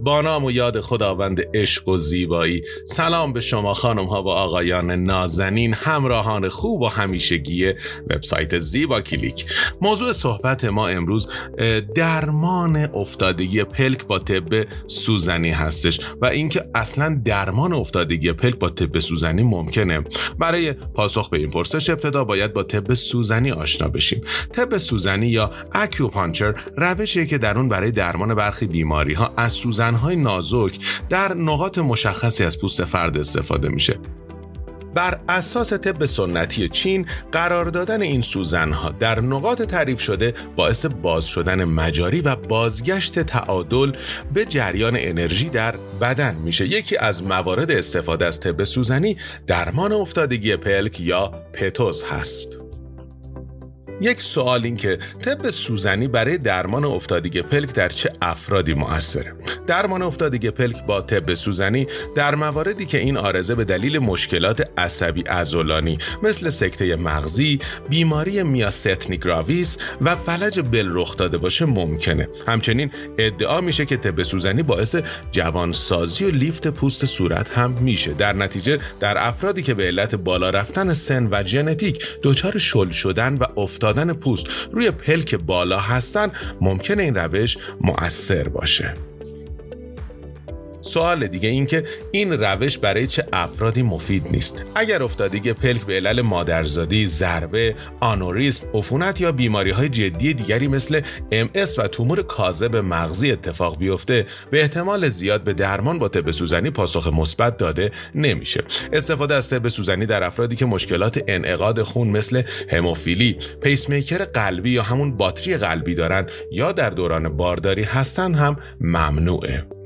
با نام و یاد خداوند عشق و زیبایی. سلام به شما خانم ها و آقایان نازنین همراهان خوب و همیشگی وبسایت زیبا کلیک. موضوع صحبت ما امروز درمان افتادگی پلک با طب سوزنی هستش و اینکه اصلا درمان افتادگی پلک با طب سوزنی ممکنه. برای پاسخ به این پرسش ابتدا باید با طب سوزنی آشنا بشیم. طب سوزنی یا acupuncture روشیه که در اون برای درمان برخی بیماری ها از سوزن های نازک در نقاط مشخصی از پوست فرد استفاده میشه. بر اساس طب سنتی چین قرار دادن این سوزنها در نقاط تعریف شده باعث باز شدن مجاری و بازگشت تعادل به جریان انرژی در بدن میشه. یکی از موارد استفاده از طب سوزنی درمان افتادگی پلک یا پتوز هست. یک سوال این که طب سوزنی برای درمان افتادگی پلک در چه افرادی مؤثره درمان افتادگی پلک با طب سوزنی در مواردی که این آرزه به دلیل مشکلات عصبی ازولانی مثل سکته مغزی بیماری میاستنی گراویس و فلج بل رخ داده باشه ممکنه. همچنین ادعا میشه که طب سوزنی باعث جوانسازی و لیفت پوست صورت هم میشه. در نتیجه در افرادی که به علت بالا رفتن سن و ژنتیک دچار شل شدن و افتاد دادن پوست روی پلک بالا هستن ممکنه این روش مؤثر باشه. سوال دیگه این که این روش برای چه افرادی مفید نیست؟ اگر افتادگی پلک به علل مادرزادی ضربه آنوریسم عفونت یا بیماری های جدی دیگری مثل MS و تومور کاذب مغزی اتفاق بیفته به احتمال زیاد به درمان با طب سوزنی پاسخ مثبت داده نمیشه. استفاده از طب سوزنی در افرادی که مشکلات انعقاد خون مثل هموفیلی پیسمیکر قلبی یا همون باتری قلبی دارن یا در دوران بارداری هستن هم ممنوعه.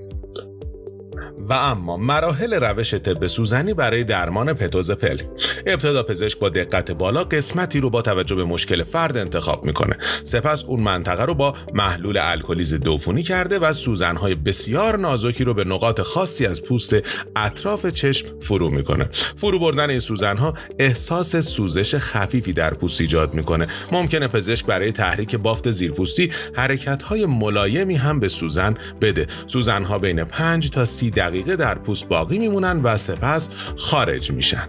و اما مراحل روش طب سوزنی برای درمان پتوز پل. ابتدا پزشک با دقت بالا قسمتی رو با توجه به مشکل فرد انتخاب می‌کنه. سپس اون منطقه رو با محلول الکلی ضد کرده و سوزنهای بسیار نازکی رو به نقاط خاصی از پوست اطراف چشم فرو می‌کنه. فرو بردن این سوزنها احساس سوزش خفیفی در پوست ایجاد می‌کنه. ممکنه پزشک برای تحریک بافت زیرپوستی حرکتهای ملایمی هم به سوزن بده. سوزنها بین 5 تا 30 دقیقه در پوست باقی میمونن و سپس خارج میشن.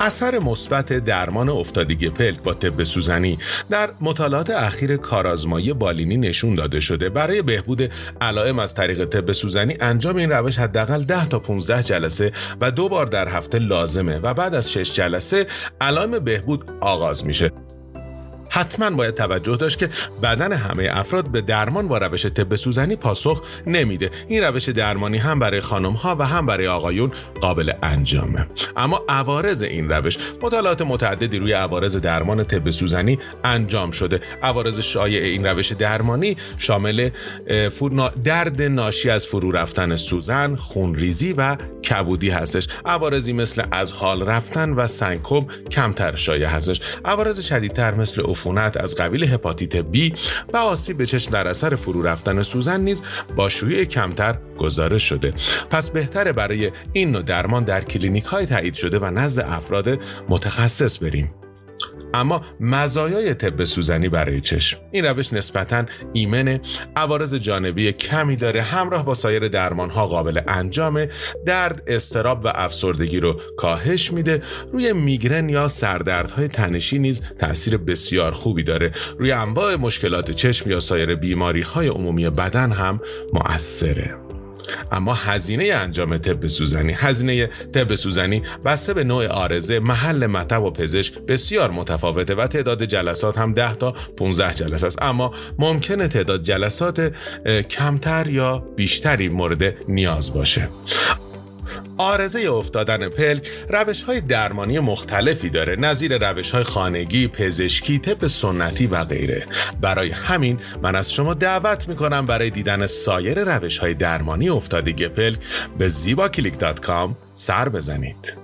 اثر مثبت درمان افتادگی پلک با طب سوزنی در مطالعات اخیر کارآزمایی بالینی نشون داده شده. برای بهبود علائم از طریق طب سوزنی انجام این روش حداقل 10 تا 15 جلسه و دو بار در هفته لازمه و بعد از 6 جلسه علائم بهبود آغاز میشه. حتما باید توجه داشت که بدن همه افراد به درمان با روش طب سوزنی پاسخ نمیده. این روش درمانی هم برای خانم ها و هم برای آقایون قابل انجامه. اما عوارض این روش مطالعات متعددی روی عوارض درمان طب سوزنی انجام شده. عوارض شایع این روش درمانی شامل درد ناشی از فرو رفتن سوزن خونریزی و کبودی هستش. عوارضی مثل از حال رفتن و سنکوب کمتر شایع هستش. عوارض شدیدتر مثل عفونت از قبیل هپاتیت B و آسیب به چشم در اثر فرو رفتن سوزن نیز با شیوع کمتر گزارش شده. پس بهتره برای این نوع درمان در کلینیک های تایید شده و نزد افراد متخصص بریم. اما مزایای طب سوزنی برای چشم. این روش نسبتا ایمنه عوارض جانبی کمی داره همراه با سایر درمان ها قابل انجامه درد استراب و افسردگی رو کاهش میده. روی میگرن یا سردردهای تنشی نیز تاثیر بسیار خوبی داره. روی انواع مشکلات چشم یا سایر بیماری های عمومی بدن هم مؤثره. اما هزینه انجام طب سوزنی هزینه طب سوزنی بسته به نوع آرزه محل مطب و پزشک بسیار متفاوته و تعداد جلسات هم 10 تا 15 جلسه است. اما ممکنه تعداد جلسات کمتر یا بیشتری مورد نیاز باشه. آرزه افتادن پلک روش های درمانی مختلفی داره نظیر روش های خانگی، پزشکی، طب سنتی و غیره. برای همین من از شما دعوت می‌کنم برای دیدن سایر روش های درمانی افتادگی پلک به زیبا سر بزنید.